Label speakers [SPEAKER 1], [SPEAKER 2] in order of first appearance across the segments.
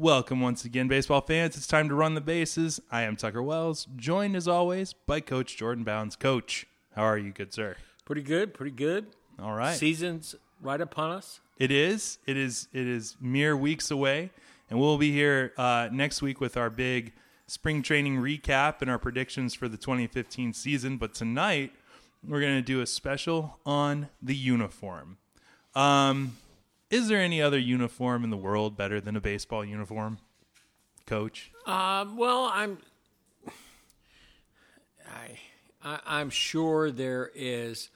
[SPEAKER 1] Welcome once again, baseball fans. It's time to run the bases. I am Tucker Wells, joined as always by Coach Jordan Bounds. Coach, how are you, good sir?
[SPEAKER 2] Pretty good, pretty good.
[SPEAKER 1] All right.
[SPEAKER 2] Season's right upon us.
[SPEAKER 1] It is. It is. It is mere weeks away, and we'll be here uh, next week with our big spring training recap and our predictions for the 2015 season. But tonight we're going to do a special on the uniform. Um, is there any other uniform in the world better than a baseball uniform, Coach?
[SPEAKER 2] Um, well, I'm, I, I, I'm sure there is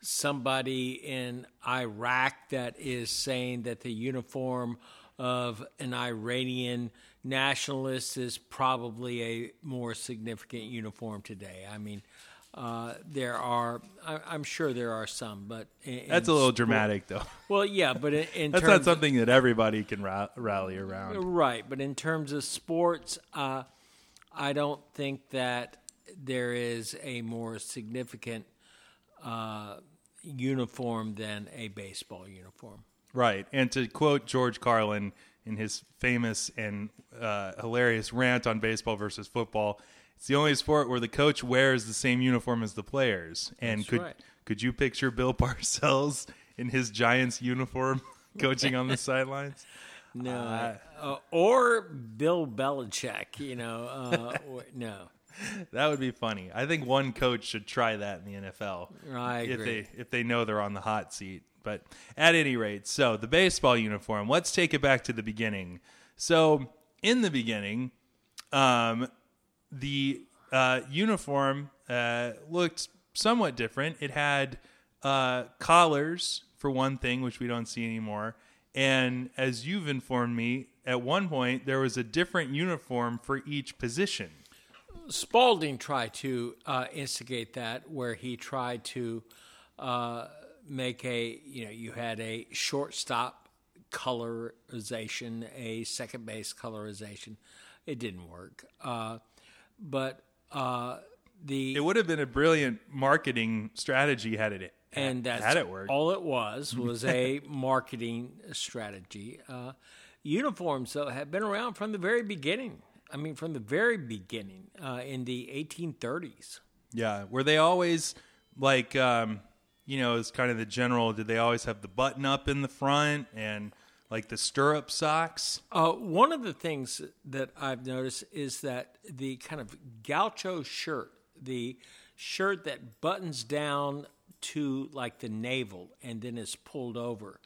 [SPEAKER 2] somebody in Iraq that is saying that the uniform of an Iranian nationalist is probably a more significant uniform today. I mean, uh, there are, I, am sure there are some, but in,
[SPEAKER 1] that's a little sport, dramatic, though.
[SPEAKER 2] Well, yeah, but in, in
[SPEAKER 1] that's
[SPEAKER 2] not
[SPEAKER 1] something that everybody can ra- rally around,
[SPEAKER 2] right? But in terms of sports, uh, I don't think that there is a more significant uh, uniform than a baseball uniform.
[SPEAKER 1] Right, and to quote George Carlin in his famous and uh, hilarious rant on baseball versus football it's the only sport where the coach wears the same uniform as the players. And
[SPEAKER 2] That's
[SPEAKER 1] could
[SPEAKER 2] right.
[SPEAKER 1] could you picture Bill Parcells in his Giants uniform coaching on the sidelines?
[SPEAKER 2] No, uh, uh, or Bill Belichick. You know, uh, no.
[SPEAKER 1] That would be funny. I think one coach should try that in the NFL.
[SPEAKER 2] I
[SPEAKER 1] agree.
[SPEAKER 2] If
[SPEAKER 1] they if they know they're on the hot seat. But at any rate, so the baseball uniform. Let's take it back to the beginning. So in the beginning, um, the uh, uniform uh, looked somewhat different. It had uh, collars for one thing, which we don't see anymore. And as you've informed me, at one point there was a different uniform for each position.
[SPEAKER 2] Spalding tried to uh, instigate that, where he tried to uh, make a you know you had a shortstop colorization, a second base colorization. It didn't work. Uh, but uh, the
[SPEAKER 1] it would have been a brilliant marketing strategy had it
[SPEAKER 2] and that's
[SPEAKER 1] had it worked.
[SPEAKER 2] all it was was a marketing strategy. Uh, uniforms though have been around from the very beginning. I mean, from the very beginning uh, in the 1830s.
[SPEAKER 1] Yeah, were they always like um, you know, as kind of the general? Did they always have the button up in the front and like the stirrup socks?
[SPEAKER 2] Uh, one of the things that I've noticed is that the kind of gaucho shirt, the shirt that buttons down to like the navel and then is pulled over,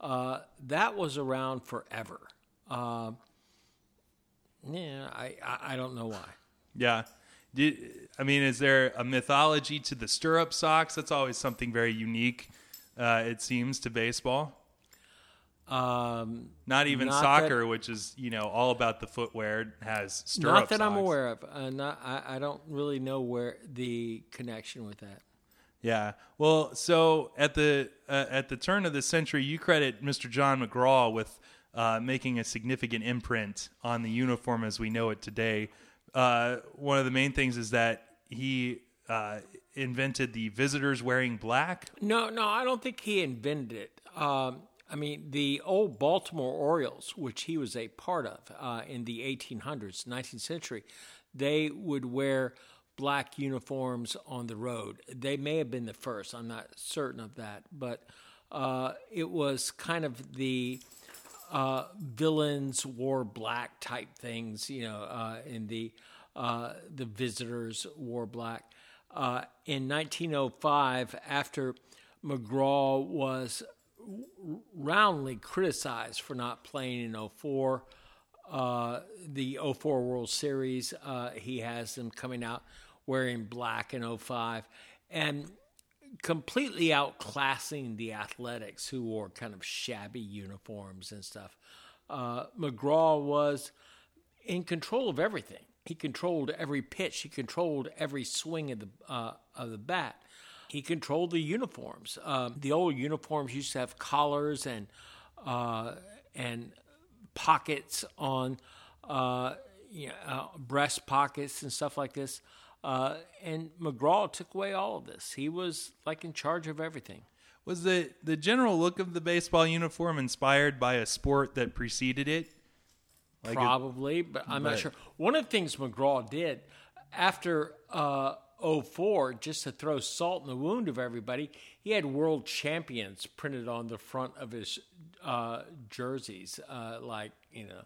[SPEAKER 2] uh, that was around forever. Uh, yeah, I, I, don't know why.
[SPEAKER 1] Yeah. Did, I mean, is there a mythology to the stirrup socks? That's always something very unique, uh, it seems, to baseball.
[SPEAKER 2] Um,
[SPEAKER 1] not even
[SPEAKER 2] not
[SPEAKER 1] soccer,
[SPEAKER 2] that,
[SPEAKER 1] which is you know all about the footwear, has stirrup.
[SPEAKER 2] Not that
[SPEAKER 1] socks.
[SPEAKER 2] I'm aware of. Uh, not, I, I don't really know where the connection with that.
[SPEAKER 1] Yeah. Well, so at the uh, at the turn of the century, you credit Mr. John McGraw with uh, making a significant imprint on the uniform as we know it today. Uh, one of the main things is that he uh, invented the visitors wearing black.
[SPEAKER 2] No, no, I don't think he invented it. Um, I mean, the old Baltimore Orioles, which he was a part of uh, in the 1800s, 19th century, they would wear black uniforms on the road. They may have been the first, I'm not certain of that, but uh, it was kind of the uh, villains wore black type things, you know, uh, in the uh, the visitors wore black. Uh, in 1905, after McGraw was roundly criticized for not playing in 04. Uh, the 04 World Series, uh, he has them coming out wearing black in 05 and completely outclassing the athletics who wore kind of shabby uniforms and stuff. Uh, McGraw was in control of everything. He controlled every pitch. He controlled every swing of the uh, of the bat. He controlled the uniforms. Um, the old uniforms used to have collars and uh, and pockets on uh, you know, uh, breast pockets and stuff like this. Uh, and McGraw took away all of this. He was like in charge of everything.
[SPEAKER 1] Was the the general look of the baseball uniform inspired by a sport that preceded it? Like it-
[SPEAKER 2] Probably, but I'm not sure. One of the things McGraw did after uh, 04, just to throw salt in the wound of everybody, he had world champions printed on the front of his uh, jerseys. Uh, like, you know,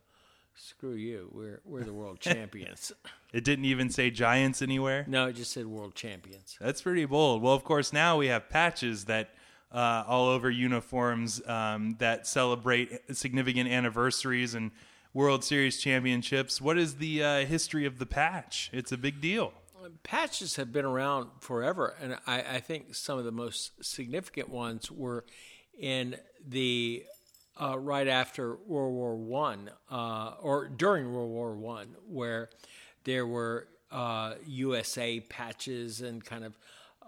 [SPEAKER 2] screw you, we're, we're the world champions.
[SPEAKER 1] it didn't even say Giants anywhere.
[SPEAKER 2] no, it just said world champions.
[SPEAKER 1] That's pretty bold. Well, of course, now we have patches that uh, all over uniforms um, that celebrate significant anniversaries and World Series championships. What is the uh, history of the patch? It's a big deal.
[SPEAKER 2] Patches have been around forever, and I, I think some of the most significant ones were in the uh, right after World War One uh, or during World War One, where there were uh, USA patches and kind of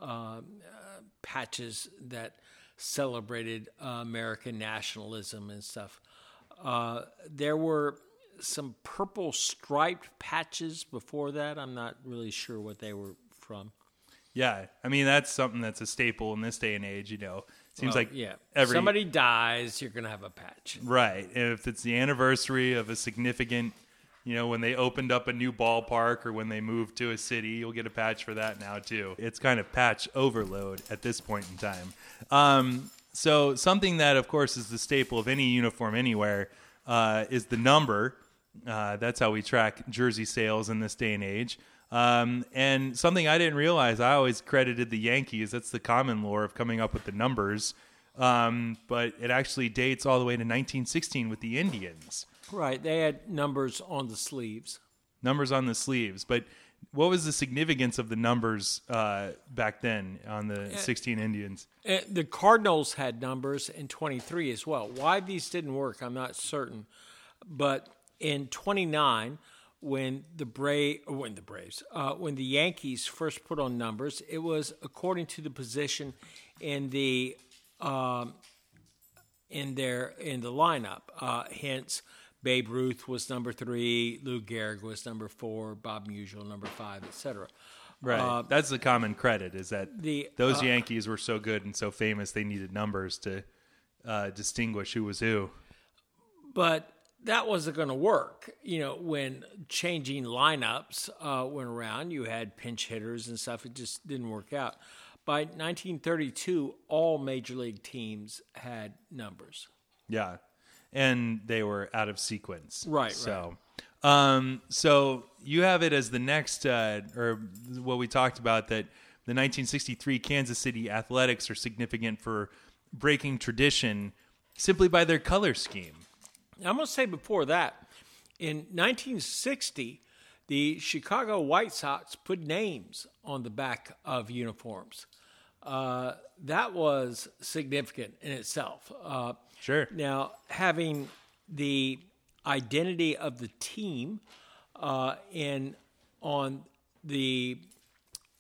[SPEAKER 2] uh, patches that celebrated American nationalism and stuff. Uh, there were some purple striped patches before that. I'm not really sure what they were from.
[SPEAKER 1] Yeah, I mean that's something that's a staple in this day and age. You know, seems
[SPEAKER 2] Well,
[SPEAKER 1] like
[SPEAKER 2] yeah,
[SPEAKER 1] every
[SPEAKER 2] somebody dies, you're gonna have a patch.
[SPEAKER 1] right. If it's the anniversary of a significant, you know, when they opened up a new ballpark or when they moved to a city, you'll get a patch for that now too. It's kind of patch overload at this point in time. Um, so something that, of course, is the staple of any uniform anywhere uh, is the number. Uh, that's how we track jersey sales in this day and age. Um, and something I didn't realize, I always credited the Yankees. That's the common lore of coming up with the numbers. Um, but it actually dates all the way to 1916 with the Indians.
[SPEAKER 2] Right, they had numbers on the sleeves.
[SPEAKER 1] Numbers on the sleeves. But what was the significance of the numbers uh, back then on the 16 Indians?
[SPEAKER 2] Uh, The Cardinals had numbers in 23 as well. Why these didn't work, I'm not certain. But in 29, when the Bra- when the Braves, uh, when the Yankees first put on numbers, it was according to the position in the um, in their in the lineup. Uh, hence, Babe Ruth was number three, Lou Gehrig was number four, Bob Meusel number five, etc.
[SPEAKER 1] Right. That's the common credit is that
[SPEAKER 2] Uh, the,
[SPEAKER 1] those
[SPEAKER 2] uh,
[SPEAKER 1] Yankees were so good and so famous they needed numbers to uh, distinguish who was who.
[SPEAKER 2] but that wasn't going to work. You know, when changing lineups uh, went around, you had pinch hitters and stuff. It just didn't work out. By 1932, all major league teams had numbers.
[SPEAKER 1] Yeah. And they were out of sequence.
[SPEAKER 2] Right,
[SPEAKER 1] So um so you have it as the next uh or what we talked about that the 1963 Kansas City Athletics are significant for breaking tradition simply by their color scheme.
[SPEAKER 2] I'm going to say before that, in 1960, the Chicago White Sox put names on the back of uniforms. Uh, that was significant in itself. Uh,
[SPEAKER 1] Sure.
[SPEAKER 2] Now, having the identity of the team uh, in on the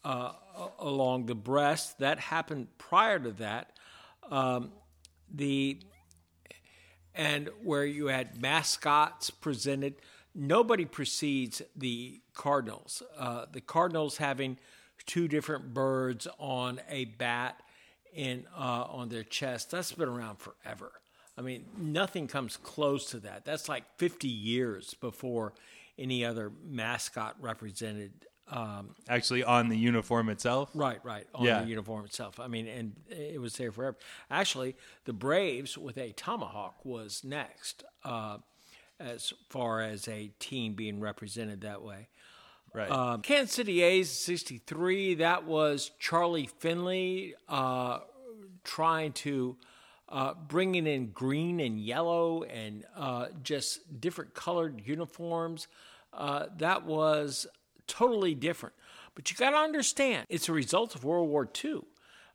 [SPEAKER 2] uh, along the breast that happened prior to that. Um, the and where you had mascots presented. Nobody precedes the Cardinals. Uh, the Cardinals having two different birds on a bat in uh, on their chest. That's been around forever. I mean, nothing comes close to that. That's like 50 years before any other mascot represented. Um,
[SPEAKER 1] Actually on the uniform itself.
[SPEAKER 2] Right, right. On
[SPEAKER 1] Yeah.
[SPEAKER 2] the uniform itself. I mean, and it was there forever. Actually, the Braves with a tomahawk was next, uh, as far as a team being represented that way.
[SPEAKER 1] Right.
[SPEAKER 2] Um, Kansas City A's '63. That was Charlie Finley uh, trying to uh, bringing in green and yellow and uh, just different colored uniforms. Uh, that was totally different. But you got to understand, it's a result of World War II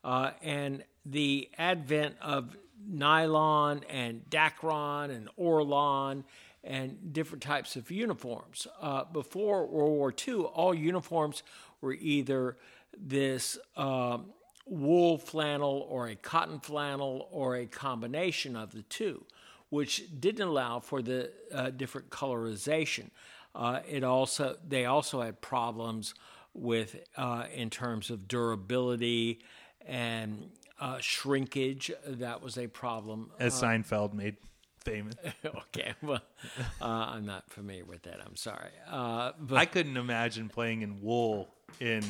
[SPEAKER 2] uh, and the advent of nylon and Dacron and Orlon and different types of uniforms. Uh, before World War II, all uniforms were either this um, wool flannel or a cotton flannel or a combination of the two, which didn't allow for the uh, different colorization. Uh, it also they also had problems with uh, in terms of durability and uh, shrinkage. That was a problem.
[SPEAKER 1] As Seinfeld made famous.
[SPEAKER 2] okay, well, uh, I'm not familiar with that. I'm sorry, uh, but
[SPEAKER 1] I couldn't imagine playing in wool in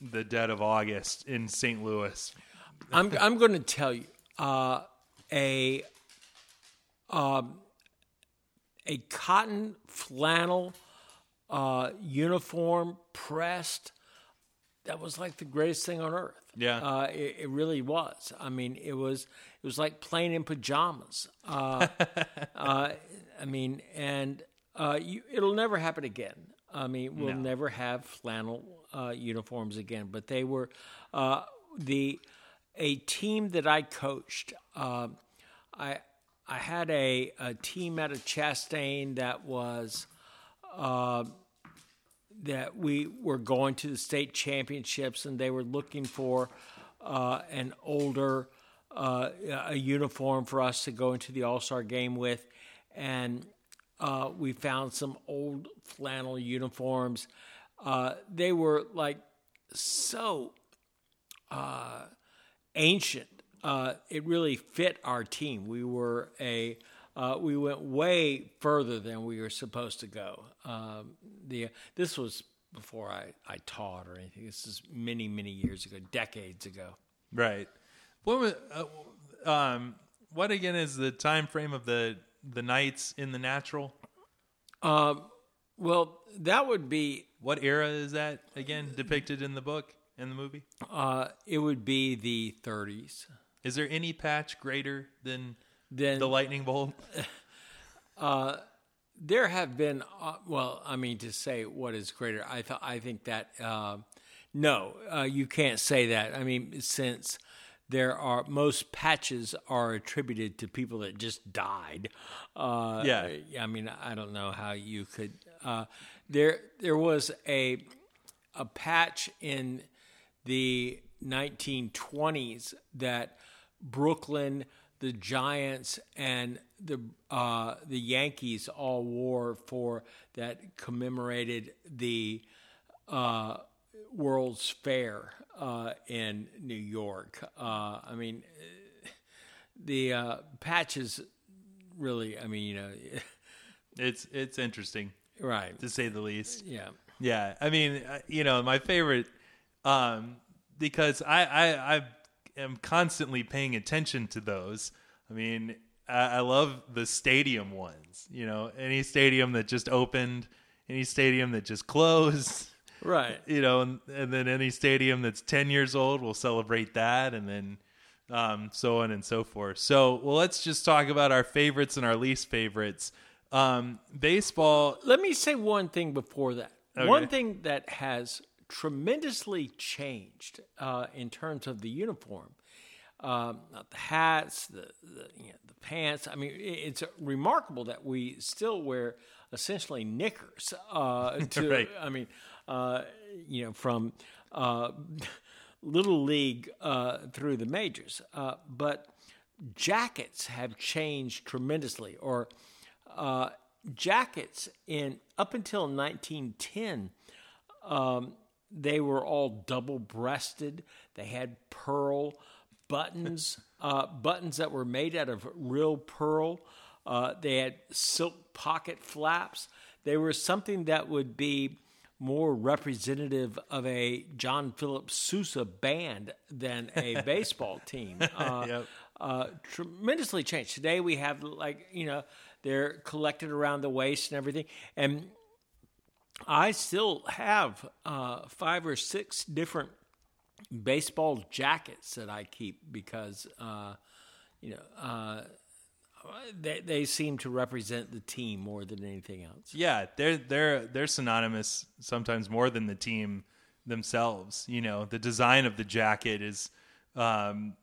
[SPEAKER 1] the dead of August in St. Louis.
[SPEAKER 2] I'm I'm going to tell you uh, a um, a cotton flannel uh, uniform pressed. That was like the greatest thing on earth.
[SPEAKER 1] Yeah.
[SPEAKER 2] uh, it, it really was. I mean, it was it was like playing in pajamas. Uh, uh, I mean, and uh, you, it'll never happen again. I mean, we'll
[SPEAKER 1] No.
[SPEAKER 2] never have flannel uh, uniforms again. But they were uh, the a team that I coached. Uh, I I had a, a team out of Chastain that was uh, that we were going to the state championships, and they were looking for uh, an older uh, a uniform for us to go into the All Star game with, and uh, we found some old flannel uniforms. Uh, they were like so uh, ancient. Uh, it really fit our team. We were a uh, we went way further than we were supposed to go. Um, the this was before I, I taught or anything. This is many many years ago, decades ago.
[SPEAKER 1] Right. What was, uh, um what again is the time frame of the the Knights in the natural?
[SPEAKER 2] Um, well, that would be
[SPEAKER 1] What era is that again depicted in the book in the movie?
[SPEAKER 2] uh, it would be the 30s.
[SPEAKER 1] Is there any patch greater than
[SPEAKER 2] Then
[SPEAKER 1] the lightning bolt?
[SPEAKER 2] there have been uh, well i mean to say what is greater i th- i think that uh, no uh, you can't say that i mean since there are most patches are attributed to people that just died uh,
[SPEAKER 1] Yeah.
[SPEAKER 2] i mean i don't know how you could uh, there there was a a patch in the 1920s that Brooklyn, the Giants, and the uh, the Yankees all wore for that commemorated the uh, World's Fair uh, in New York. Uh, I mean, the uh, patches really. I mean, you know,
[SPEAKER 1] It's it's interesting
[SPEAKER 2] right?
[SPEAKER 1] to say the least.
[SPEAKER 2] Yeah.
[SPEAKER 1] Yeah, I mean, you know, my favorite, um, because I, I I am constantly paying attention to those. I mean, I, I love the stadium ones. You know, any stadium that just opened, any stadium that just closed.
[SPEAKER 2] Right.
[SPEAKER 1] You know, and, and then any stadium that's ten years old we'll celebrate that, and then um, so on and so forth. So, well, let's just talk about our favorites and our least favorites. Um, baseball.
[SPEAKER 2] Let me say one thing before that.
[SPEAKER 1] Okay.
[SPEAKER 2] One thing that has tremendously changed uh, in terms of the uniform, um, the hats, the the, you know, the pants. I mean, it- it's remarkable that we still wear essentially knickers. Uh, to,
[SPEAKER 1] Right.
[SPEAKER 2] I mean, uh, you know, from uh, little league uh, through the majors, uh, but jackets have changed tremendously, or uh, jackets in up until 1910 um, they were all double breasted they had pearl buttons uh, buttons that were made out of real pearl uh, they had silk pocket flaps they were something that would be more representative of a John Philip Sousa band than a baseball team. Uh,
[SPEAKER 1] Yep.
[SPEAKER 2] uh, tremendously changed. Today we have like you know they're collected around the waist and everything, and I still have uh, five or six different baseball jackets that I keep because uh, you know uh, they they seem to represent the team more than anything else.
[SPEAKER 1] Yeah, they're they're they're synonymous sometimes more than the team themselves. You know, the design of the jacket is, um,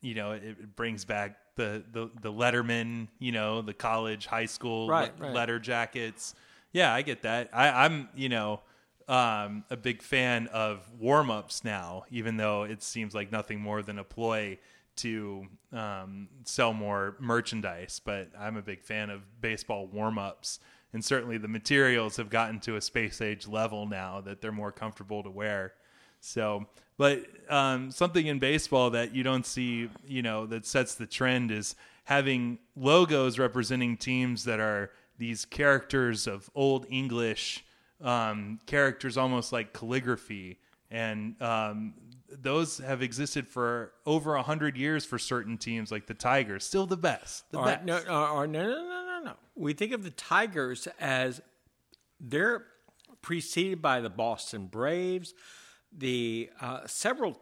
[SPEAKER 1] you know, it, it brings back the, the the Letterman, you know, the college, high school
[SPEAKER 2] Right,
[SPEAKER 1] le-
[SPEAKER 2] right.
[SPEAKER 1] letter jackets. Yeah, I get that. I, I'm you know um, a big fan of warm ups now, even though it seems like nothing more than a ploy to um, sell more merchandise. But I'm a big fan of baseball warm ups. And certainly the materials have gotten to a space age level now that they're more comfortable to wear. So, but um, something in baseball that you don't see, you know, that sets the trend is having logos representing teams that are these characters of old English um, characters, almost like calligraphy, and um, those have existed for over a hundred years for certain teams, like the Tigers. Still the best. The
[SPEAKER 2] All
[SPEAKER 1] best.
[SPEAKER 2] right, no, no, no, no, no, no. We think of the Tigers as they're preceded by the Boston Braves. The uh, several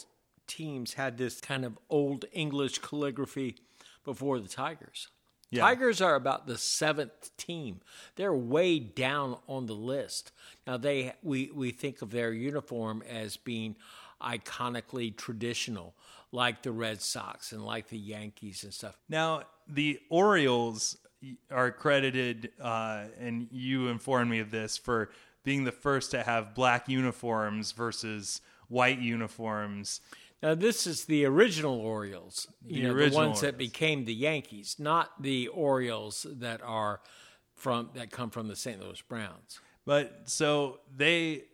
[SPEAKER 2] teams had this kind of old English calligraphy before the Tigers.
[SPEAKER 1] Yeah.
[SPEAKER 2] Tigers are about the seventh team. They're way down on the list. Now they we we think of their uniform as being iconically traditional, like the Red Sox and like the Yankees and stuff.
[SPEAKER 1] Now, the Orioles are credited, uh, and you informed me of this, for being the first to have black uniforms versus white uniforms.
[SPEAKER 2] Now this is the original Orioles,
[SPEAKER 1] The
[SPEAKER 2] know,
[SPEAKER 1] original
[SPEAKER 2] the ones that became the Yankees, not the Orioles that are from that come from the St. Louis Browns.
[SPEAKER 1] But so they,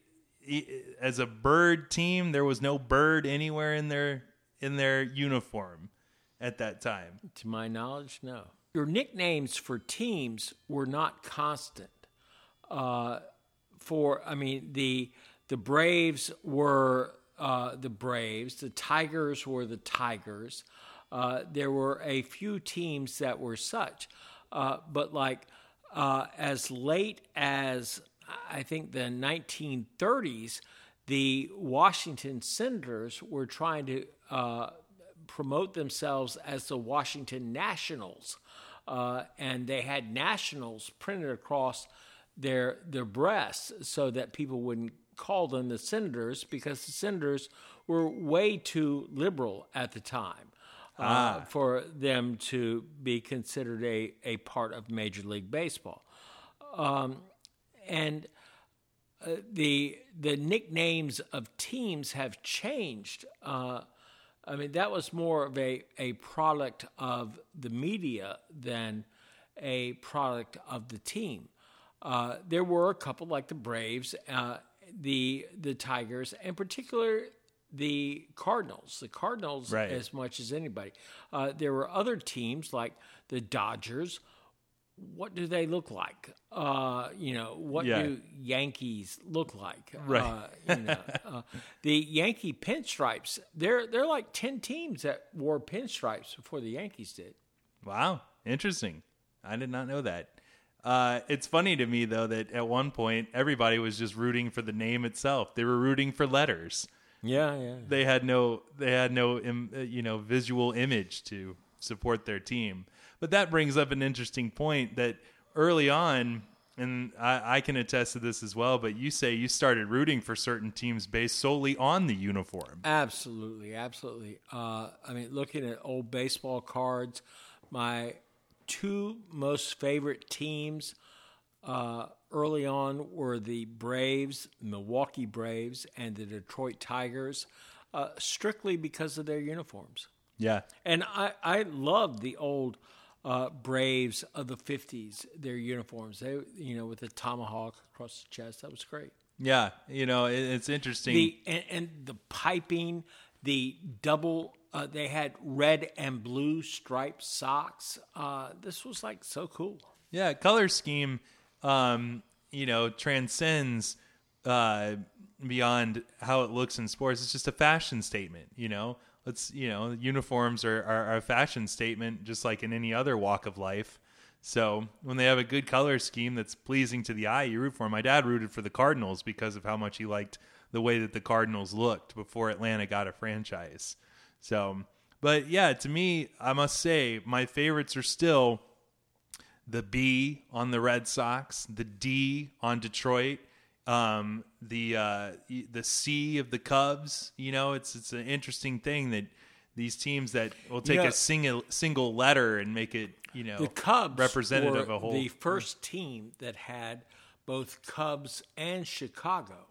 [SPEAKER 1] as a bird team, there was no bird anywhere in their in their uniform at that time.
[SPEAKER 2] To my knowledge, no. Your nicknames for teams were not constant. Uh, for I mean the the Braves were uh, the Braves, the Tigers were the Tigers. Uh, there were a few teams that were such, uh, but like uh, as late as I think the 1930s, the Washington Senators were trying to uh, promote themselves as the Washington Nationals, uh, and they had Nationals printed across their their breasts so that people wouldn't call on the Senators because the Senators were way too liberal at the time. Uh, For them to be considered a, a part of Major League Baseball. Um, and uh, the the nicknames of teams have changed. Uh, I mean, that was more of a, a product of the media than a product of the team. Uh, there were a couple like the Braves, uh, the the Tigers, and particular the Cardinals. The Cardinals,
[SPEAKER 1] Right.
[SPEAKER 2] as much as anybody. Uh, there were other teams like the Dodgers. What do they look like? Uh, you know, what
[SPEAKER 1] Yeah.
[SPEAKER 2] do Yankees look like?
[SPEAKER 1] Right.
[SPEAKER 2] Uh, you know, uh, the Yankee pinstripes. There are like ten teams that wore pinstripes before the Yankees did.
[SPEAKER 1] Wow, interesting. I did not know that. Uh, it's funny to me though that at one point everybody was just rooting for the name itself. They were rooting for letters.
[SPEAKER 2] Yeah, yeah.
[SPEAKER 1] They had no they had no im, uh, you know visual image to support their team. But that brings up an interesting point that early on, and I, I can attest to this as well. But you say you started rooting for certain teams based solely on the uniform.
[SPEAKER 2] Absolutely, absolutely. Uh, I mean, looking at old baseball cards, my two most favorite teams uh, early on were the Braves, Milwaukee Braves, and the Detroit Tigers, uh, strictly because of their uniforms.
[SPEAKER 1] Yeah,
[SPEAKER 2] And I, I loved the old uh, Braves of the 50s, their uniforms. They, you know, with the tomahawk across the chest. That was great.
[SPEAKER 1] yeah. You know, it, it's interesting.
[SPEAKER 2] The and, and the piping, the double. Uh, they had red and blue striped socks. Uh, this was like so cool.
[SPEAKER 1] Yeah, color scheme, um, you know, transcends uh, beyond how it looks in sports. It's just a fashion statement. You know, let's you know, uniforms are, are, are a fashion statement, just like in any other walk of life. So when they have a good color scheme that's pleasing to the eye, you root for 'em. My dad rooted for the Cardinals because of how much he liked the way that the Cardinals looked before Atlanta got a franchise. So, but yeah, to me, I must say my favorites are still the B on the Red Sox, the D on Detroit, um, the uh, the C of the Cubs. You know, it's it's an interesting thing that these teams that will take
[SPEAKER 2] Yeah.
[SPEAKER 1] a single single letter and make it you know
[SPEAKER 2] The Cubs
[SPEAKER 1] representative of a whole.
[SPEAKER 2] the first team that had both Cubs and Chicago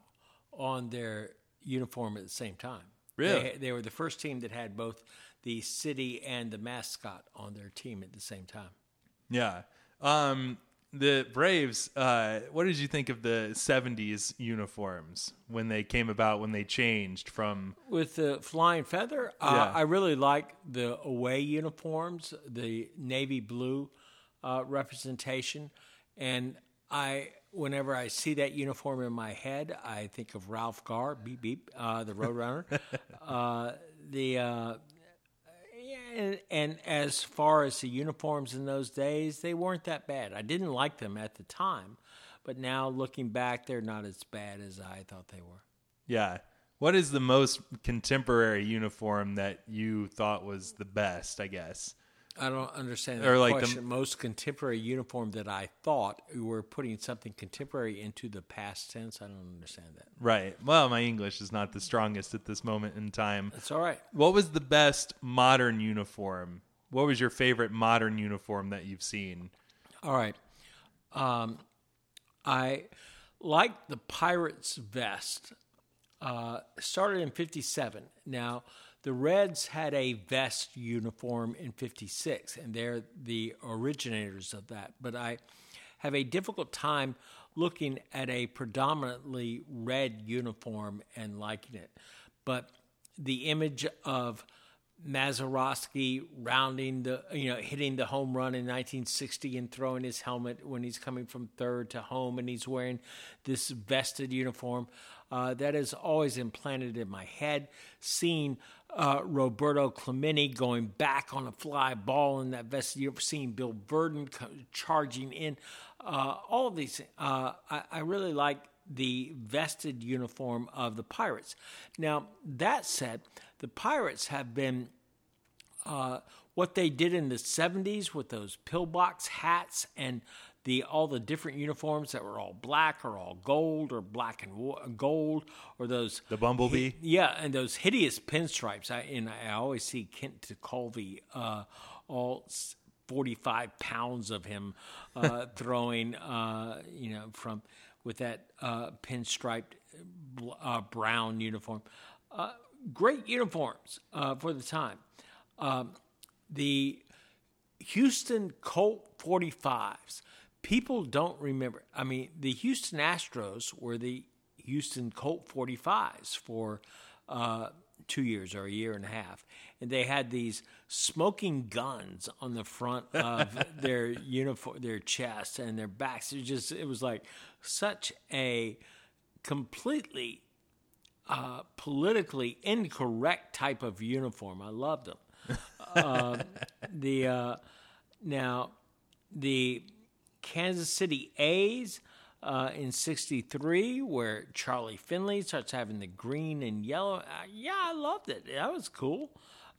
[SPEAKER 2] on their uniform at the same time.
[SPEAKER 1] Really?
[SPEAKER 2] they, they were the first team that had both the city and the mascot on their team at the same time.
[SPEAKER 1] Yeah. Um, the Braves. Uh, what did you think of the '70s uniforms when they came about? When they changed from
[SPEAKER 2] with the flying feather, uh, I really like the away uniforms, the navy blue uh, representation, and I. Whenever I see that uniform in my head, I think of Ralph Garr, beep beep, uh, the Roadrunner. uh, the uh, and, and as far as the uniforms in those days, they weren't that bad. I didn't like them at the time, but now looking back, they're not as bad as I thought they were.
[SPEAKER 1] yeah? What is the most contemporary uniform that you thought was the best? I guess.
[SPEAKER 2] I don't understand
[SPEAKER 1] Or like the-
[SPEAKER 2] Most contemporary uniform that I thought we were putting something contemporary into the past tense. I don't understand that.
[SPEAKER 1] Right. Well, my English is not the strongest at this moment in time.
[SPEAKER 2] It's all right.
[SPEAKER 1] What was the best modern uniform? What was your favorite modern uniform that you've seen?
[SPEAKER 2] All right. Um, I like the Pirates vest. Uh, started in 57. Now, the Reds had a vest uniform in 56, and they're the originators of that. But I have a difficult time looking at a predominantly red uniform and liking it. But the image of Mazeroski rounding the, you know, hitting the home run in 1960 and throwing his helmet when he's coming from third to home and he's wearing this vested uniform. Uh, that is always implanted in my head. Seeing uh, Roberto Clemente going back on a fly ball in that uniform, seeing Bill Virdon charging in, uh, all of these. Uh, I, I really like the vested uniform of the Pirates. Now, that said, the Pirates have been uh, what they did in the 70s with those pillbox hats and the all the different uniforms that were all black or all gold or black and wo- gold or those
[SPEAKER 1] The Bumblebee?
[SPEAKER 2] yeah, and those hideous pinstripes. I and I always see Kent Tekulve, uh, all forty-five pounds of him uh, throwing, uh, you know, from with that uh, pinstriped bl- uh, brown uniform. Uh, great uniforms uh, for the time. Um, the Houston Colt 45s. People don't remember. I mean, the Houston Astros were the Houston Colt 45s for uh, two years or a year and a half. And they had these smoking guns on the front of their uniform, their chest and their backs. It was just, it was like such a completely uh, politically incorrect type of uniform. I loved them. um, the uh, now the Kansas City A's uh, in '63, where Charlie Finley starts having the green and yellow. Uh, yeah, I loved it. That was cool.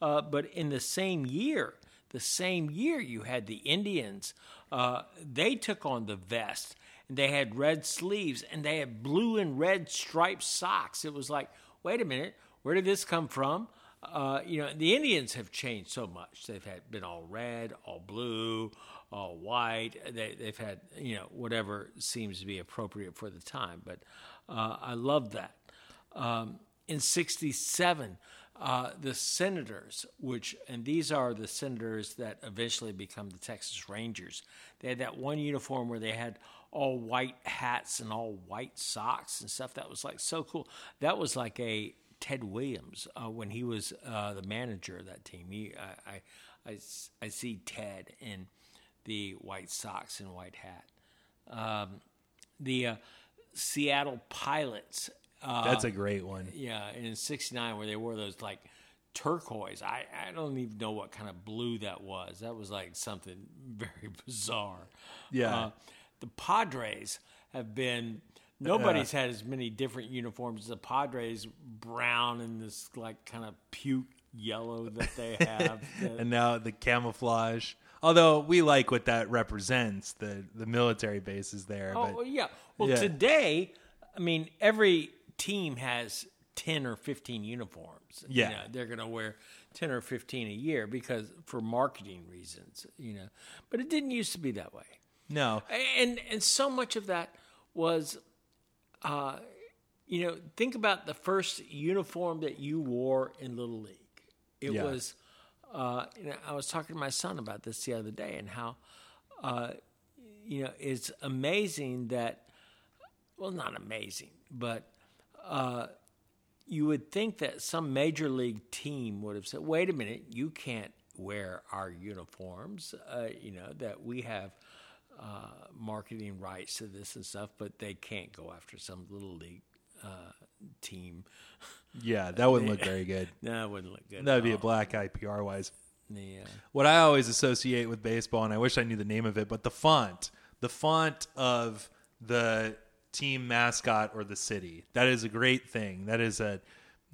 [SPEAKER 2] Uh, but in the same year, the same year, you had the Indians. Uh, they took on the vest, and they had red sleeves, and they had blue and red striped socks. It was like, wait a minute, where did this come from? Uh, you know, the Indians have changed so much. They've had been all red, all blue, all white. They, they've had you know whatever seems to be appropriate for the time. But uh, I love that. Um, in '67, uh, the Senators, which and these are the Senators that eventually become the Texas Rangers. They had that one uniform where they had all white hats and all white socks and stuff. That was like so cool. That was like a Ted Williams uh, when he was uh, the manager of that team. He, I, I, I, I see Ted in the white socks and white hat. Um, the uh, Seattle Pilots. Uh,
[SPEAKER 1] That's a great one.
[SPEAKER 2] yeah, in '69 where they wore those like turquoise. I, I don't even know what kind of blue that was. That was like something very bizarre.
[SPEAKER 1] Yeah.
[SPEAKER 2] Uh, the Padres have been. Nobody's had as many different uniforms as the Padres. Brown and this like kind of puke yellow that they have.
[SPEAKER 1] And now the camouflage. Although we like what that represents, the the military bases there.
[SPEAKER 2] Oh
[SPEAKER 1] but
[SPEAKER 2] yeah. Well,
[SPEAKER 1] Yeah.
[SPEAKER 2] today, I mean, every team has ten or fifteen uniforms.
[SPEAKER 1] Yeah.
[SPEAKER 2] you know, they're going to wear ten or fifteen a year because for marketing reasons. You know, but it didn't used to be that way.
[SPEAKER 1] no,
[SPEAKER 2] And and so much of that was, uh, you know, think about the first uniform that you wore in Little League. It
[SPEAKER 1] Yeah.
[SPEAKER 2] was. Uh, you know, I was talking to my son about this the other day and how uh, you know, it's amazing that, well, not amazing, but uh, you would think that some major league team would have said, wait a minute, you can't wear our uniforms, uh, you know, that we have uh, marketing rights to this and stuff, but they can't go after some little league uh, team.
[SPEAKER 1] Yeah, that wouldn't look very good.
[SPEAKER 2] no, it wouldn't look good.
[SPEAKER 1] That would be a black eye PR wise.
[SPEAKER 2] Yeah.
[SPEAKER 1] What I always associate with baseball, and I wish I knew the name of it, but the font, the font of the team mascot or the city. That is a great thing. That is a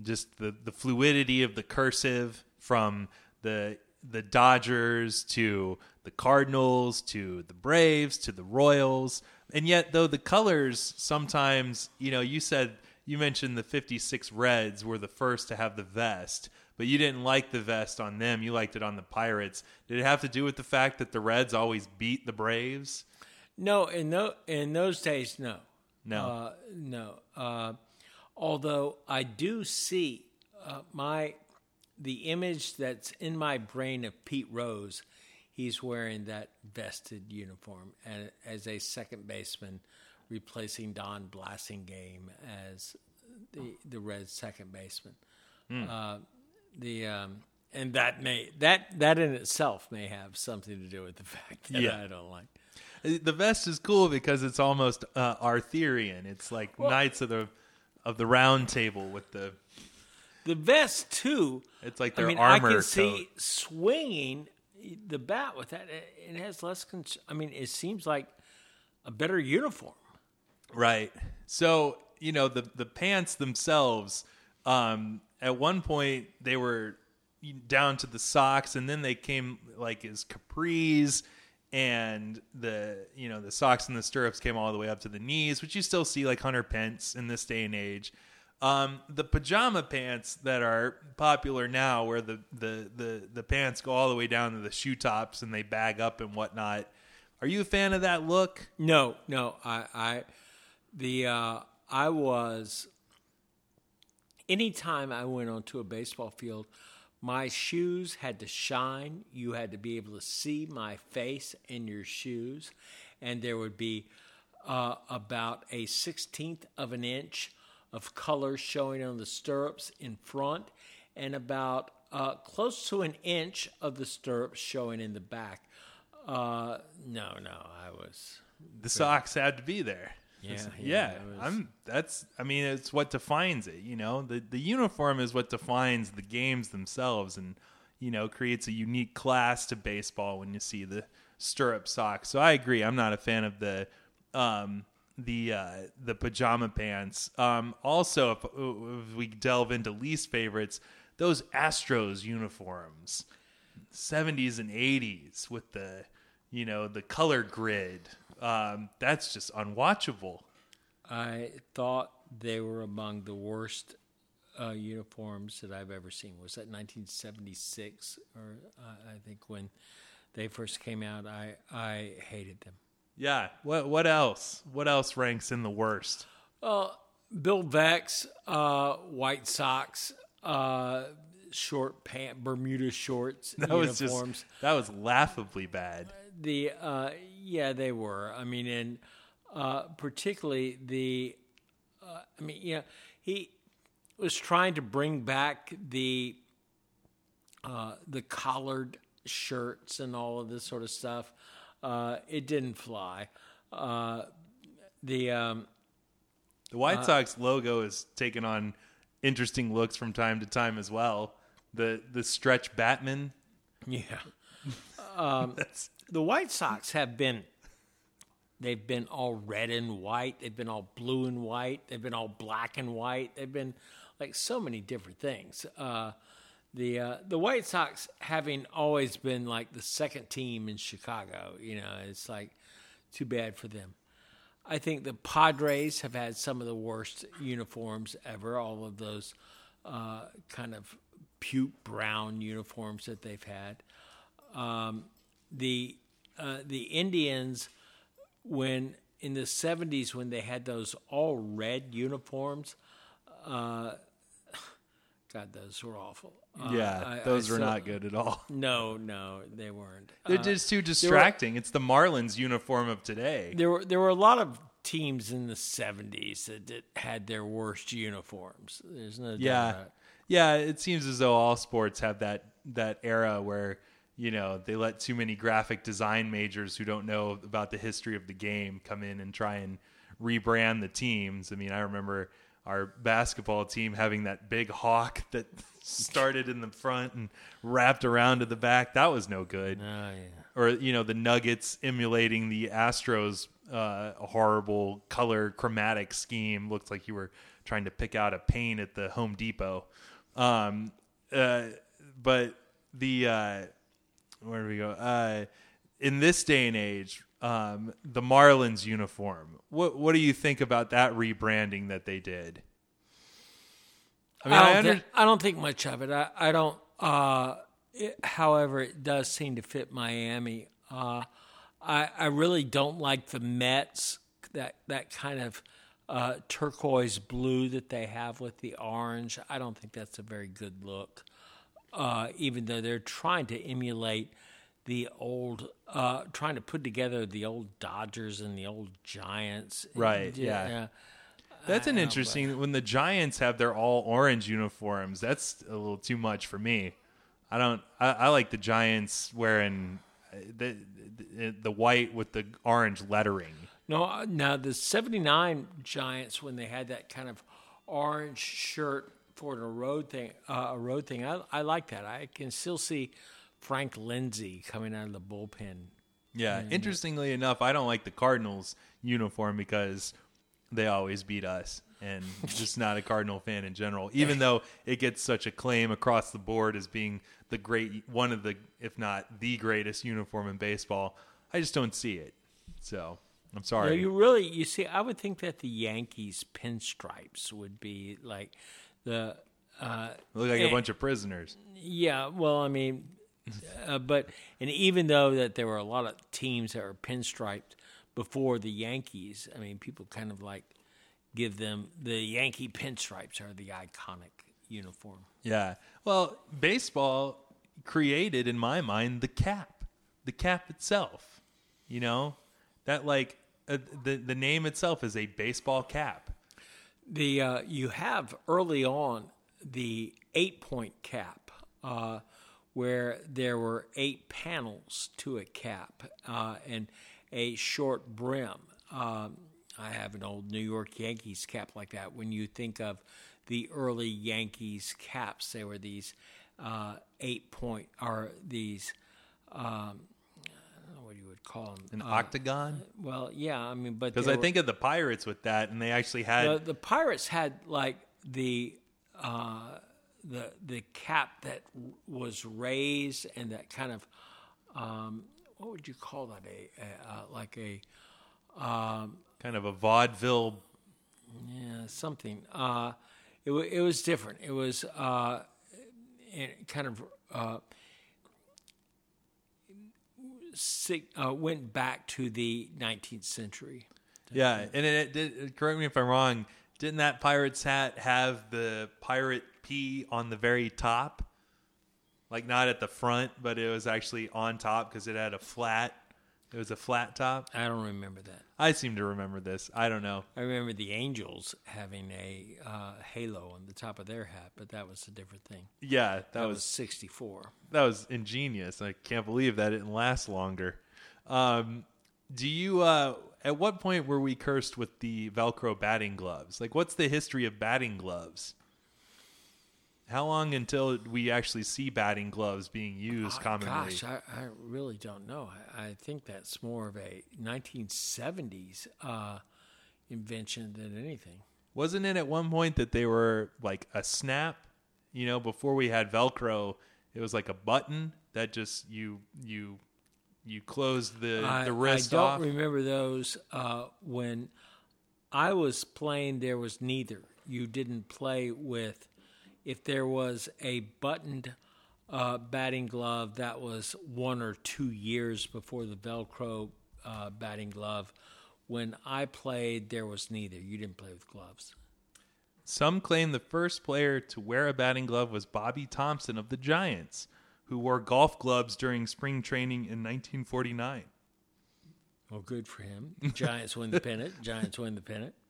[SPEAKER 1] just the the fluidity of the cursive from the the Dodgers to the Cardinals to the Braves to the Royals. And yet though the colors sometimes, you know, you said you mentioned the 56 Reds were the first to have the vest, but you didn't like the vest on them. You liked it on the Pirates. Did it have to do with the fact that the Reds always beat the Braves?
[SPEAKER 2] No, in no, in those days, no,
[SPEAKER 1] No.
[SPEAKER 2] uh, no. Uh, although I do see uh, my the image that's in my brain of Pete Rose, he's wearing that vested uniform and as a second baseman, replacing Don Blasingame as the the Reds' second baseman. Uh, the um, and that may that that in itself may have something to do with the fact that
[SPEAKER 1] Yeah.
[SPEAKER 2] I don't like.
[SPEAKER 1] The vest is cool because it's almost uh, Arthurian. It's like Knights of the of the Round Table with the.
[SPEAKER 2] The vest too.
[SPEAKER 1] It's like
[SPEAKER 2] I
[SPEAKER 1] their
[SPEAKER 2] mean,
[SPEAKER 1] armor
[SPEAKER 2] I can
[SPEAKER 1] coat.
[SPEAKER 2] see swinging the bat with that. It has less. Con- I mean, it seems like a better uniform.
[SPEAKER 1] Right. So, you know, the the pants themselves, um, at one point they were down to the socks and then they came like as capris and the you know the socks and the stirrups came all the way up to the knees which you still see like hunter pence in this day and age um, the pajama pants that are popular now where the, the, the, the pants go all the way down to the shoe tops and they bag up and whatnot are you a fan of that look
[SPEAKER 2] No, no. I, I, the, uh, I was. Anytime I went onto a baseball field, my shoes had to shine. You had to be able to see my face in your shoes, and there would be uh, about a sixteenth of an inch of color showing on the stirrups in front, and about uh, close to an inch of the stirrups showing in the back. Uh, no, no, I was.
[SPEAKER 1] the socks had to be there.
[SPEAKER 2] Yeah, yeah,
[SPEAKER 1] yeah.
[SPEAKER 2] was-
[SPEAKER 1] I'm. That's. I mean, it's what defines it. You know, the the uniform is what defines the games themselves, and you know, creates a unique class to baseball when you see the stirrup socks. So I agree. I'm not a fan of the um the uh the pajama pants. Um also if, if we delve into least favorites, those Astros uniforms. 70s and 80s with the you know the color grid um, that's just unwatchable
[SPEAKER 2] I thought they were among the worst uh, uniforms that I've ever seen. Was that 1976 or uh, I think when they first came out? I I hated them.
[SPEAKER 1] yeah what what else what else ranks in the worst
[SPEAKER 2] Bill Veeck, uh, white socks, uh, short pant, Bermuda shorts,
[SPEAKER 1] that was just that was laughably bad
[SPEAKER 2] the uh, yeah, they were. I mean, and uh, particularly the, uh, I mean, you know, he was trying to bring back the uh, the collared shirts and all of this sort of stuff. Uh, it didn't fly. Uh, the um,
[SPEAKER 1] the white sox logo is taken on interesting looks from time to time as well the the stretch batman
[SPEAKER 2] yeah.
[SPEAKER 1] Um, that's
[SPEAKER 2] the White Sox have been they've been all red and white, they've been all blue and white, they've been all black and white, they've been like so many different things. Uh, the uh, the White Sox having always been like the second team in Chicago, you know, it's like too bad for them. I think the Padres have had some of the worst uniforms ever. All of those uh, kind of puke brown uniforms that they've had. Um, the uh, the Indians, when in the '70s, when they had those all red uniforms, uh, God, those were awful. Uh,
[SPEAKER 1] yeah,
[SPEAKER 2] I- I
[SPEAKER 1] those were not good at all.
[SPEAKER 2] No, no, they weren't.
[SPEAKER 1] They're
[SPEAKER 2] Uh,
[SPEAKER 1] just too distracting. it's the Marlins uniform of today.
[SPEAKER 2] there were there were a lot of teams in the '70s that, had their worst uniforms. There's no doubt
[SPEAKER 1] Yeah, yeah. It seems as though all sports have that that era where you know they let too many graphic design majors who don't know about the history of the game come in and try and rebrand the teams. I mean, I remember our basketball team having that big hawk that started in the front and wrapped around to the back. That was no good.
[SPEAKER 2] Oh, yeah.
[SPEAKER 1] or you know the Nuggets emulating the Astros uh, horrible color chromatic scheme. Looked like you were trying to pick out a paint at the Home Depot. Um, uh, but the uh, where do we go? Uh, in this day and age, um, the Marlins uniform. What what do you think about that rebranding that they did? I mean,
[SPEAKER 2] I,
[SPEAKER 1] I,
[SPEAKER 2] don't
[SPEAKER 1] under,
[SPEAKER 2] thi- I don't think much of it. I, I don't. Uh, it, however, it does seem to fit Miami. Uh, I, I really don't like the Mets. That that kind of uh, turquoise blue that they have with the orange. I don't think that's a very good look. Uh, even though they're trying to emulate the old, uh, trying to put together the old Dodgers and the old Giants.
[SPEAKER 1] Right, yeah. That's an interesting. When the Giants have their all orange uniforms, that's a little too much for me. I don't. I, I like the Giants wearing uh, the, the the white with the orange lettering.
[SPEAKER 2] No, uh, now the '79 Giants when they had that kind of orange shirt for a road thing, uh, a road thing. I, I like that. I can still see Frank Lindsay coming out of the bullpen.
[SPEAKER 1] Yeah. Interestingly enough, I don't like the Cardinals uniform because they always beat us, and just not a Cardinal fan in general. Even though it gets such acclaim across the board as being the great, one of the, if not the greatest uniform in baseball, I just don't see it. So I'm
[SPEAKER 2] No,
[SPEAKER 1] sorry.
[SPEAKER 2] you really, you see, I would think that the Yankees pinstripes would be like the uh,
[SPEAKER 1] Look like a
[SPEAKER 2] Eh.
[SPEAKER 1] bunch of prisoners.
[SPEAKER 2] Yeah, well, I mean, uh, but and even though that there were a lot of teams that were pinstriped before the Yankees, I mean, people kind of like give them the Yankee pinstripes are the iconic uniform.
[SPEAKER 1] Yeah. Well, baseball created, in my mind, the cap, the cap itself. You know, that like uh, the the name itself is a baseball cap.
[SPEAKER 2] The uh, you have early on the eight point cap, uh, where there were eight panels to a cap uh, and a short brim. Um, I have an old New York Yankees cap like that. When you think of the early Yankees caps, they were these uh, eight point or these. Um, what you would call them.
[SPEAKER 1] An octagon.
[SPEAKER 2] well, yeah, I mean, but
[SPEAKER 1] Because I
[SPEAKER 2] were-
[SPEAKER 1] think of the Pirates with that, and they actually had
[SPEAKER 2] the, the pirates had like the uh, the the cap that was raised and that kind of um, what would you call that a, a uh, like a
[SPEAKER 1] kind of a vaudeville.
[SPEAKER 2] yeah something uh, it wa it was different it was uh, it kind of uh, went back to the 19th century
[SPEAKER 1] Yeah, and it, did. Correct me if I'm wrong. Didn't that pirate's hat have the pirate P on the very top? Like not at the front, but it was actually on top because it had a flat. It was a flat top.
[SPEAKER 2] I don't remember that
[SPEAKER 1] I seem to remember this. I don't know.
[SPEAKER 2] I remember the Angels having a uh, halo on the top of their hat, but that was a different thing.
[SPEAKER 1] Yeah, that,
[SPEAKER 2] That was
[SPEAKER 1] was
[SPEAKER 2] 64.
[SPEAKER 1] that was ingenious. I can't believe that didn't last longer. Um, do you? Uh, at what point were we cursed with the Velcro batting gloves? Like, what's the history of batting gloves? How long until we actually see batting gloves being used
[SPEAKER 2] Oh,
[SPEAKER 1] commonly?
[SPEAKER 2] Gosh, I, I really don't know. I, I think that's more of a 1970s uh, invention than anything.
[SPEAKER 1] Wasn't it at one point that they were like a snap? You know, before we had Velcro, it was like a button that just you you you closed the
[SPEAKER 2] I,
[SPEAKER 1] the wrist
[SPEAKER 2] I don't
[SPEAKER 1] off.
[SPEAKER 2] remember those uh, when I was playing. There was neither. You didn't play with. If there was a buttoned uh, batting glove, that was one or two years before the Velcro uh, batting glove. When I played, there was neither. You didn't play with gloves.
[SPEAKER 1] Some claim the first player to wear a batting glove was Bobby Thomson of the Giants, who wore golf gloves during spring training in 1949.
[SPEAKER 2] Well, good for him. Giants win the pennant. Giants win the pennant.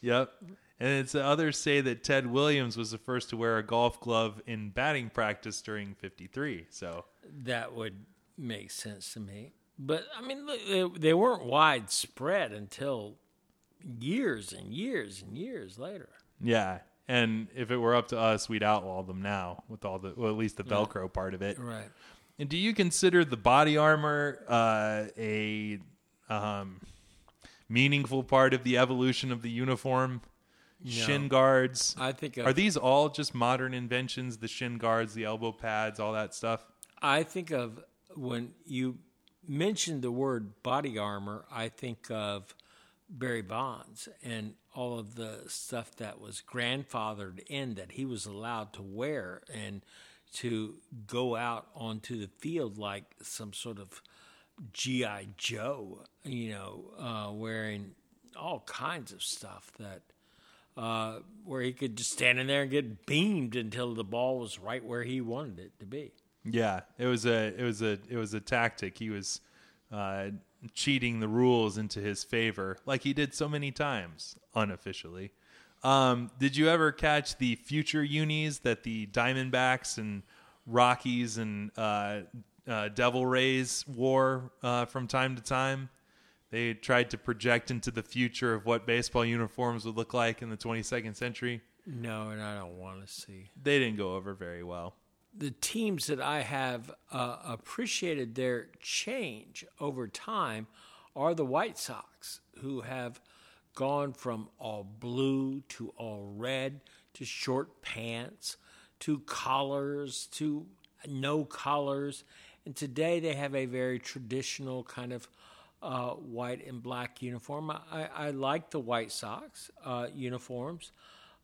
[SPEAKER 1] Yep. And it's others say that Ted Williams was the first to wear a golf glove in batting practice during 53. So
[SPEAKER 2] That would make sense to me. But I mean, they, they weren't widespread until years and years and years later.
[SPEAKER 1] Yeah, and if it were up to us, we'd outlaw them now with all the, well, at least the Velcro part of it.
[SPEAKER 2] Right.
[SPEAKER 1] And do you consider the body armor uh, a um, meaningful part of the evolution of the uniform? Shin guards.
[SPEAKER 2] I think of,
[SPEAKER 1] Are these all just modern inventions? The shin guards, the elbow pads, all that stuff.
[SPEAKER 2] I think of when you mentioned the word body armor, I think of Barry Bonds and all of the stuff that was grandfathered in that he was allowed to wear and to go out onto the field like some sort of GI Joe, you know, uh, wearing all kinds of stuff that uh, where he could just stand in there and get beamed until the ball was right where he wanted it to be.
[SPEAKER 1] Yeah, it was a it was a it was a tactic. He was uh, cheating the rules into his favor, like he did so many times unofficially. Um, did you ever catch the future unis that the Diamondbacks and Rockies and uh, uh, Devil Rays wore uh, from time to time? They tried to project into the future of what baseball uniforms would look like in the 22nd century.
[SPEAKER 2] No, and I don't want to see.
[SPEAKER 1] They didn't go over very well.
[SPEAKER 2] the teams that I have uh, appreciated their change over time are the White Sox, who have gone from all blue to all red to short pants to collars to no collars. And today they have a very traditional kind of uh, white and black uniform. I, I like the White Sox uh, uniforms.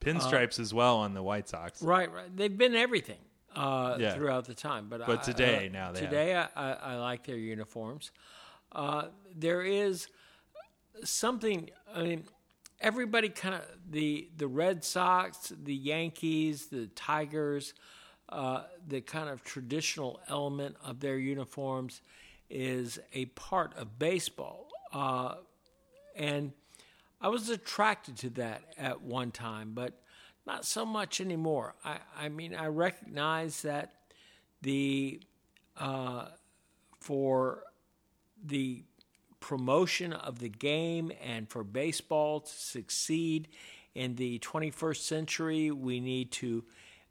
[SPEAKER 1] Pinstripes as well on the White Sox.
[SPEAKER 2] Right, right. They've been everything uh,
[SPEAKER 1] Yeah.
[SPEAKER 2] throughout the time, but
[SPEAKER 1] But
[SPEAKER 2] I-
[SPEAKER 1] today,
[SPEAKER 2] uh,
[SPEAKER 1] now they
[SPEAKER 2] today I, I, I like their uniforms. Uh, there is something. I mean, everybody kind of the the Red Sox, the Yankees, the Tigers. Uh, the kind of traditional element of their uniforms is a part of baseball, uh, and I was attracted to that at one time, but not so much anymore. I, I mean, I recognize that the uh, for the promotion of the game and for baseball to succeed in the 21st century, we need to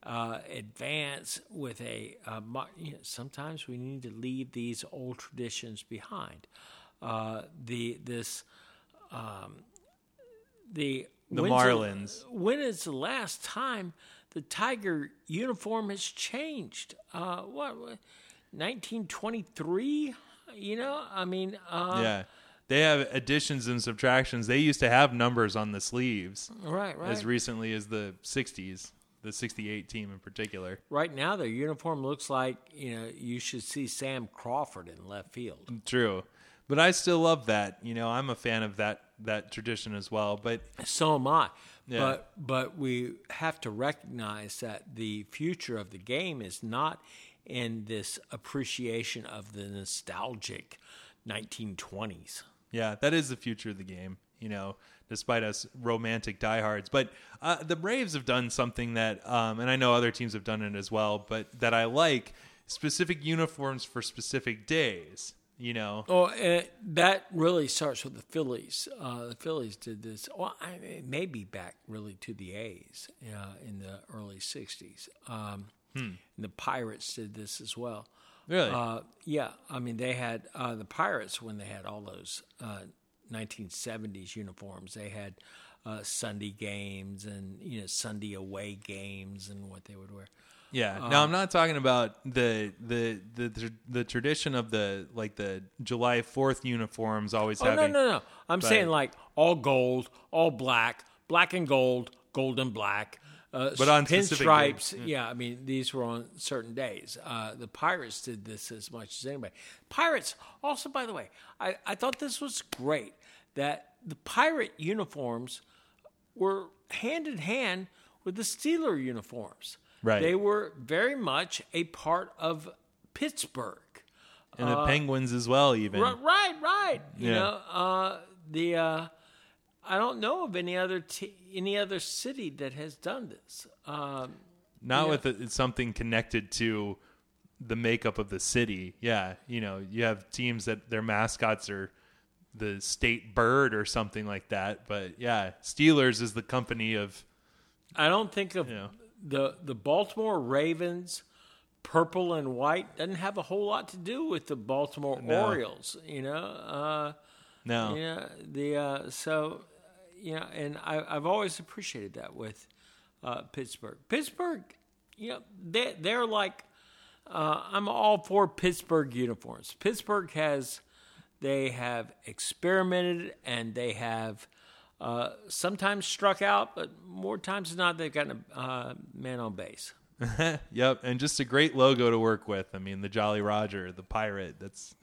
[SPEAKER 2] uh, advance with a. Uh, you know, sometimes we need to leave these old traditions behind. Uh, the this the
[SPEAKER 1] The
[SPEAKER 2] when's
[SPEAKER 1] Marlins.
[SPEAKER 2] when is the last time the Tiger uniform has changed? Uh, what, nineteen twenty three? You know, I mean, uh,
[SPEAKER 1] yeah. They have additions and subtractions. They used to have numbers on the sleeves
[SPEAKER 2] right, right.
[SPEAKER 1] as recently as the 60s, the 68 team in particular.
[SPEAKER 2] right now, their uniform looks like you know you should see Sam Crawford in left field.
[SPEAKER 1] True. But I still love that. You know, I'm a fan of that that tradition as well. But
[SPEAKER 2] So am I.
[SPEAKER 1] Yeah.
[SPEAKER 2] But but we have to recognize that the future of the game is not in this appreciation of the nostalgic 1920s.
[SPEAKER 1] yeah, that is the future of the game. You know, despite us romantic diehards. But uh, the Braves have done something that, um, and I know other teams have done it as well, but that I like specific uniforms for specific days. You know,
[SPEAKER 2] Oh, that really starts with the Phillies. Uh, the Phillies did this. Well, I, it may be back really to the A's uh, in the early '60s. Um, And the Pirates did this as well.
[SPEAKER 1] really.
[SPEAKER 2] Uh, yeah, I mean they had uh, the Pirates when they had all those uh, 1970s uniforms. They had uh, Sunday games and you know Sunday away games and what they would wear.
[SPEAKER 1] Yeah.
[SPEAKER 2] uh,
[SPEAKER 1] now I'm not talking about the the the the, tradition of the like the July 4th uniforms always
[SPEAKER 2] Oh no,
[SPEAKER 1] having
[SPEAKER 2] no, no! I'm saying like all gold, all black, black and gold, gold and black. Uh,
[SPEAKER 1] But on
[SPEAKER 2] pinstripes, yeah. I mean, these were on certain days. Uh, the Pirates did this as much as anybody. Pirates, also, by the way, I, I thought this was great that the pirate uniforms were hand in hand with the Steeler uniforms.
[SPEAKER 1] Right.
[SPEAKER 2] They were very much a part of Pittsburgh.
[SPEAKER 1] and the Penguins as well. Even
[SPEAKER 2] Right, right, right. You
[SPEAKER 1] Yeah.
[SPEAKER 2] know, uh, the uh, I don't know of any other t- any other city that has done this. Um,
[SPEAKER 1] not with it, something connected to the makeup of the city. Yeah, you know, you have teams that their mascots are the state bird or something like that. But yeah, Steelers is the company of
[SPEAKER 2] I don't think of
[SPEAKER 1] Yeah.
[SPEAKER 2] the the Baltimore Ravens purple and white doesn't have a whole lot to do with the Baltimore
[SPEAKER 1] No.
[SPEAKER 2] Orioles, you know. Uh
[SPEAKER 1] no.
[SPEAKER 2] yeah, the uh so you know, and I I've always appreciated that with uh Pittsburgh. Pittsburgh, you know, they they're like uh, I'm all for Pittsburgh uniforms. Pittsburgh has, they have experimented and they have uh, sometimes struck out, but more times than not, they've gotten a uh, man on base.
[SPEAKER 1] Yep, and just a great logo to work with. I mean, the Jolly Roger, the pirate. That's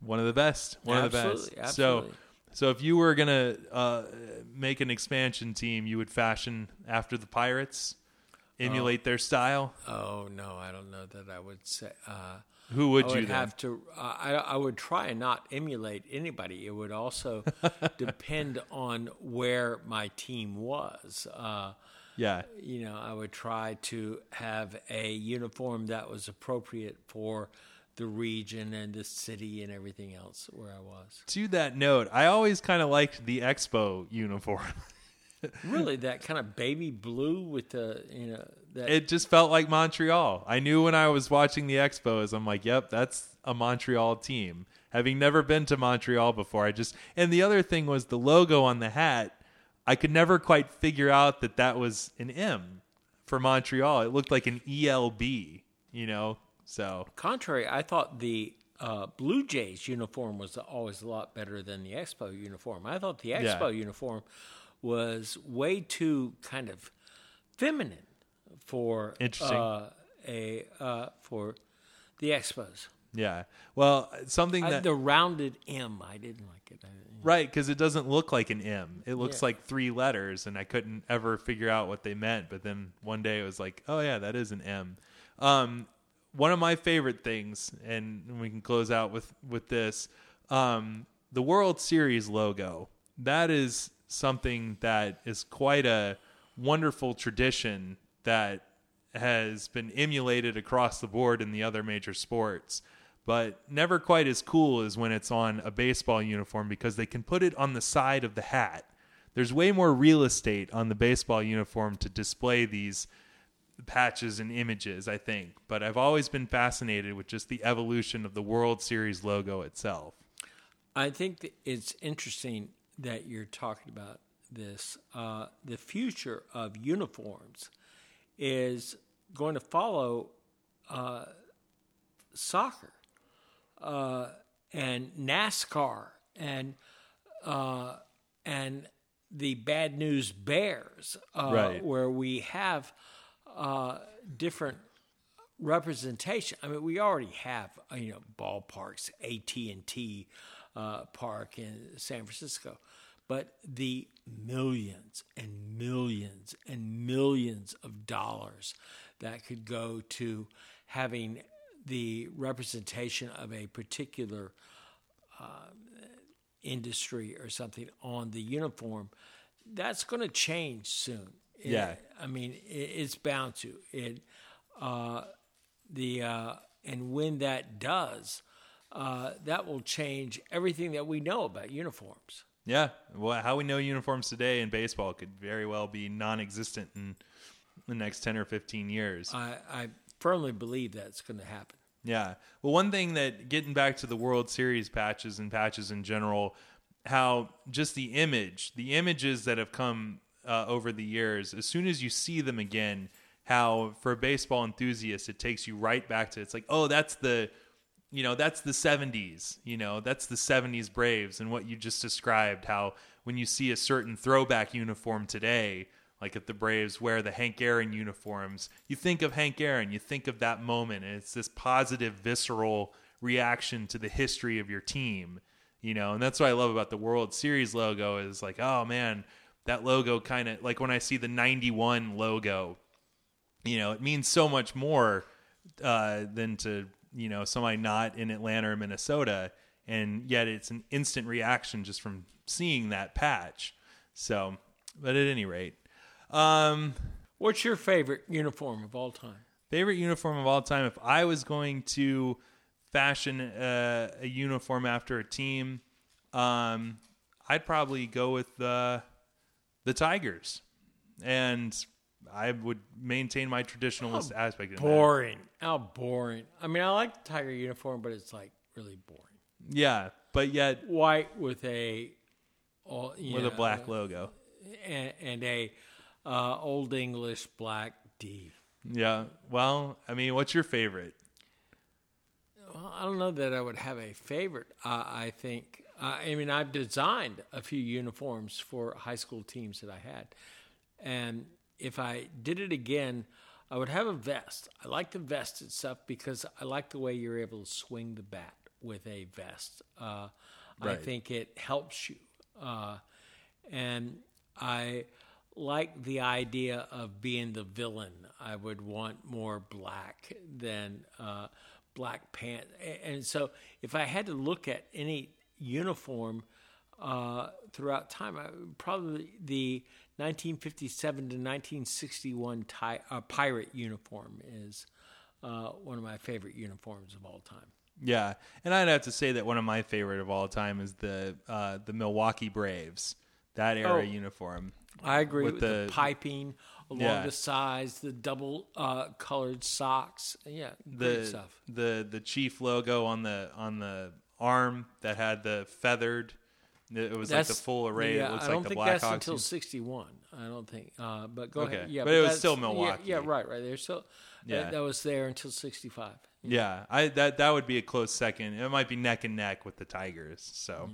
[SPEAKER 1] one of the best. One of the best.
[SPEAKER 2] absolutely.
[SPEAKER 1] So, so if you were gonna uh, make an expansion team, you would fashion after the pirates, emulate their style.
[SPEAKER 2] Oh no, I don't know that I would say. Uh,
[SPEAKER 1] Who would
[SPEAKER 2] I
[SPEAKER 1] you
[SPEAKER 2] would
[SPEAKER 1] then?
[SPEAKER 2] have to. Uh, I, I would try and not emulate anybody. It would also depend on where my team was. Uh,
[SPEAKER 1] yeah,
[SPEAKER 2] you know, I would try to have a uniform that was appropriate for the region and the city and everything else where I was.
[SPEAKER 1] to that note, I always kind of liked the Expo uniform.
[SPEAKER 2] Really, that kind of baby blue with the you know that
[SPEAKER 1] it just felt like Montreal. I knew when I was watching the Expos, I'm like, yep, that's a Montreal team. Having never been to Montreal before, I just and the other thing was the logo on the hat. I could never quite figure out that that was an M for Montreal. It looked like an ELB, you know. So
[SPEAKER 2] contrary, I thought the uh, Blue Jays uniform was always a lot better than the Expo uniform. I thought the
[SPEAKER 1] Yeah.
[SPEAKER 2] Expo uniform was way too kind of feminine for uh, a uh, for the Expos.
[SPEAKER 1] yeah, well, something
[SPEAKER 2] I,
[SPEAKER 1] that
[SPEAKER 2] the rounded M, I didn't like it. I,
[SPEAKER 1] Right, because it doesn't look like an M. It looks
[SPEAKER 2] Yeah.
[SPEAKER 1] like three letters, and I couldn't ever figure out what they meant. But then one day it was like, oh yeah, that is an M. Um, one of my favorite things, and we can close out with with this, um, the World Series logo. That is something that is quite a wonderful tradition that has been emulated across the board in the other major sports but never quite as cool as when it's on a baseball uniform because they can put it on the side of the hat. There's way more real estate on the baseball uniform to display these patches and images, I think. But I've always been fascinated with just the evolution of the World Series logo itself.
[SPEAKER 2] I think it's interesting that you're talking about this. Uh, the future of uniforms is going to follow uh, soccer uh, and NASCAR and uh, and the Bad News Bears, uh,
[SPEAKER 1] Right.
[SPEAKER 2] where we have uh, different representation. I mean, we already have you know ballparks, AT and T uh, Park in San Francisco, but the millions and millions and millions of dollars that could go to having the representation of a particular uh, industry or something on the uniform, that's going to change soon. It-
[SPEAKER 1] Yeah.
[SPEAKER 2] I mean, it, it's bound to. It uh, the uh, and when that does, uh, that will change everything that we know about uniforms.
[SPEAKER 1] Yeah, well, how we know uniforms today in baseball could very well be non-existent in the next 10 or 15 years.
[SPEAKER 2] I, I firmly believe that's going to happen.
[SPEAKER 1] Yeah. Well, one thing that getting back to the World Series patches and patches in general, how just the image, the images that have come uh, over the years, as soon as you see them again, how for a baseball enthusiast, it takes you right back to it's like, oh, that's the, you know, that's the 70s, you know, that's the 70s Braves and what you just described, how when you see a certain throwback uniform today, like if the Braves wear the Hank Aaron uniforms, you think of Hank Aaron, you think of that moment, and it's this positive, visceral reaction to the history of your team, you know, and that's what I love about the World Series logo is like, oh man, that logo kind of like when I see the 91 logo, you know, it means so much more uh, than to, you know, somebody not in Atlanta or Minnesota. And yet it's an instant reaction just from seeing that patch. So, but at any rate, um,
[SPEAKER 2] What's your favorite uniform of all time?
[SPEAKER 1] favorite uniform of all time. If I was going to fashion a, a uniform after a team, um, I'd probably go with the the Tigers, and I would maintain my traditionalist aspect. In that.
[SPEAKER 2] Boring. How boring. I mean, I like the tiger uniform, but it's like really boring.
[SPEAKER 1] Yeah, but yet
[SPEAKER 2] White with a, all,
[SPEAKER 1] with a
[SPEAKER 2] know,
[SPEAKER 1] black logo.
[SPEAKER 2] and, and a uh, old English black D.
[SPEAKER 1] Yeah. Well, I mean, what's your favorite?
[SPEAKER 2] Well, I don't know that I would have a favorite. Uh, I think. Uh, I mean, I've designed a few uniforms for high school teams that I had, and if I did it again, I would have a vest. I like the vest itself because I like the way you're able to swing the bat with a vest. Uh, I think it helps you, uh, and I like the idea of being the villain. I would want more black than uh, black pants. And so, if I had to look at any uniform uh, throughout time, I, probably the 1957 to 1961 ti- uh, pirate uniform is uh, one of my favorite uniforms of all time.
[SPEAKER 1] Yeah, and I'd have to say that one of my favorite of all time is the uh, the Milwaukee Braves. That era
[SPEAKER 2] Oh.
[SPEAKER 1] uniform.
[SPEAKER 2] I agree
[SPEAKER 1] With
[SPEAKER 2] with, the,
[SPEAKER 1] the-
[SPEAKER 2] piping along
[SPEAKER 1] Yeah.
[SPEAKER 2] the sides, the double uh, colored socks. Yeah,
[SPEAKER 1] the
[SPEAKER 2] stuff.
[SPEAKER 1] the the chief logo on the on the arm that had the feathered. It was like the full array.
[SPEAKER 2] Yeah,
[SPEAKER 1] it looks
[SPEAKER 2] I don't
[SPEAKER 1] like the
[SPEAKER 2] think that's until '61. I don't think. Uh, but go
[SPEAKER 1] Okay,
[SPEAKER 2] ahead. Yeah,
[SPEAKER 1] but it was still
[SPEAKER 2] yeah,
[SPEAKER 1] Milwaukee.
[SPEAKER 2] Yeah, right, right. There, so
[SPEAKER 1] Yeah.
[SPEAKER 2] that, that was there until '65.
[SPEAKER 1] Yeah, I that that would be a close second. It might be neck and neck with the Tigers. So,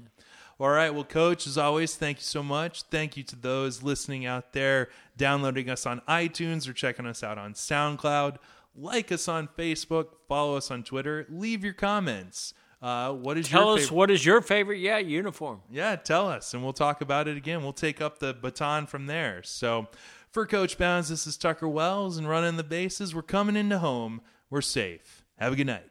[SPEAKER 1] all right. Well, Coach, as always, thank you so much. Thank you to those listening out there, downloading us on iTunes or checking us out on SoundCloud. Like us on Facebook. Follow us on Twitter. Leave your comments. Uh, what is
[SPEAKER 2] Tell
[SPEAKER 1] your
[SPEAKER 2] us
[SPEAKER 1] favorite?
[SPEAKER 2] what is your favorite? Yeah, uniform.
[SPEAKER 1] Yeah, tell us, and we'll talk about it again. We'll take up the baton from there. So, for Coach Bounds, this is Tucker Wells, and running the bases. We're coming into home. We're safe. Have a good night.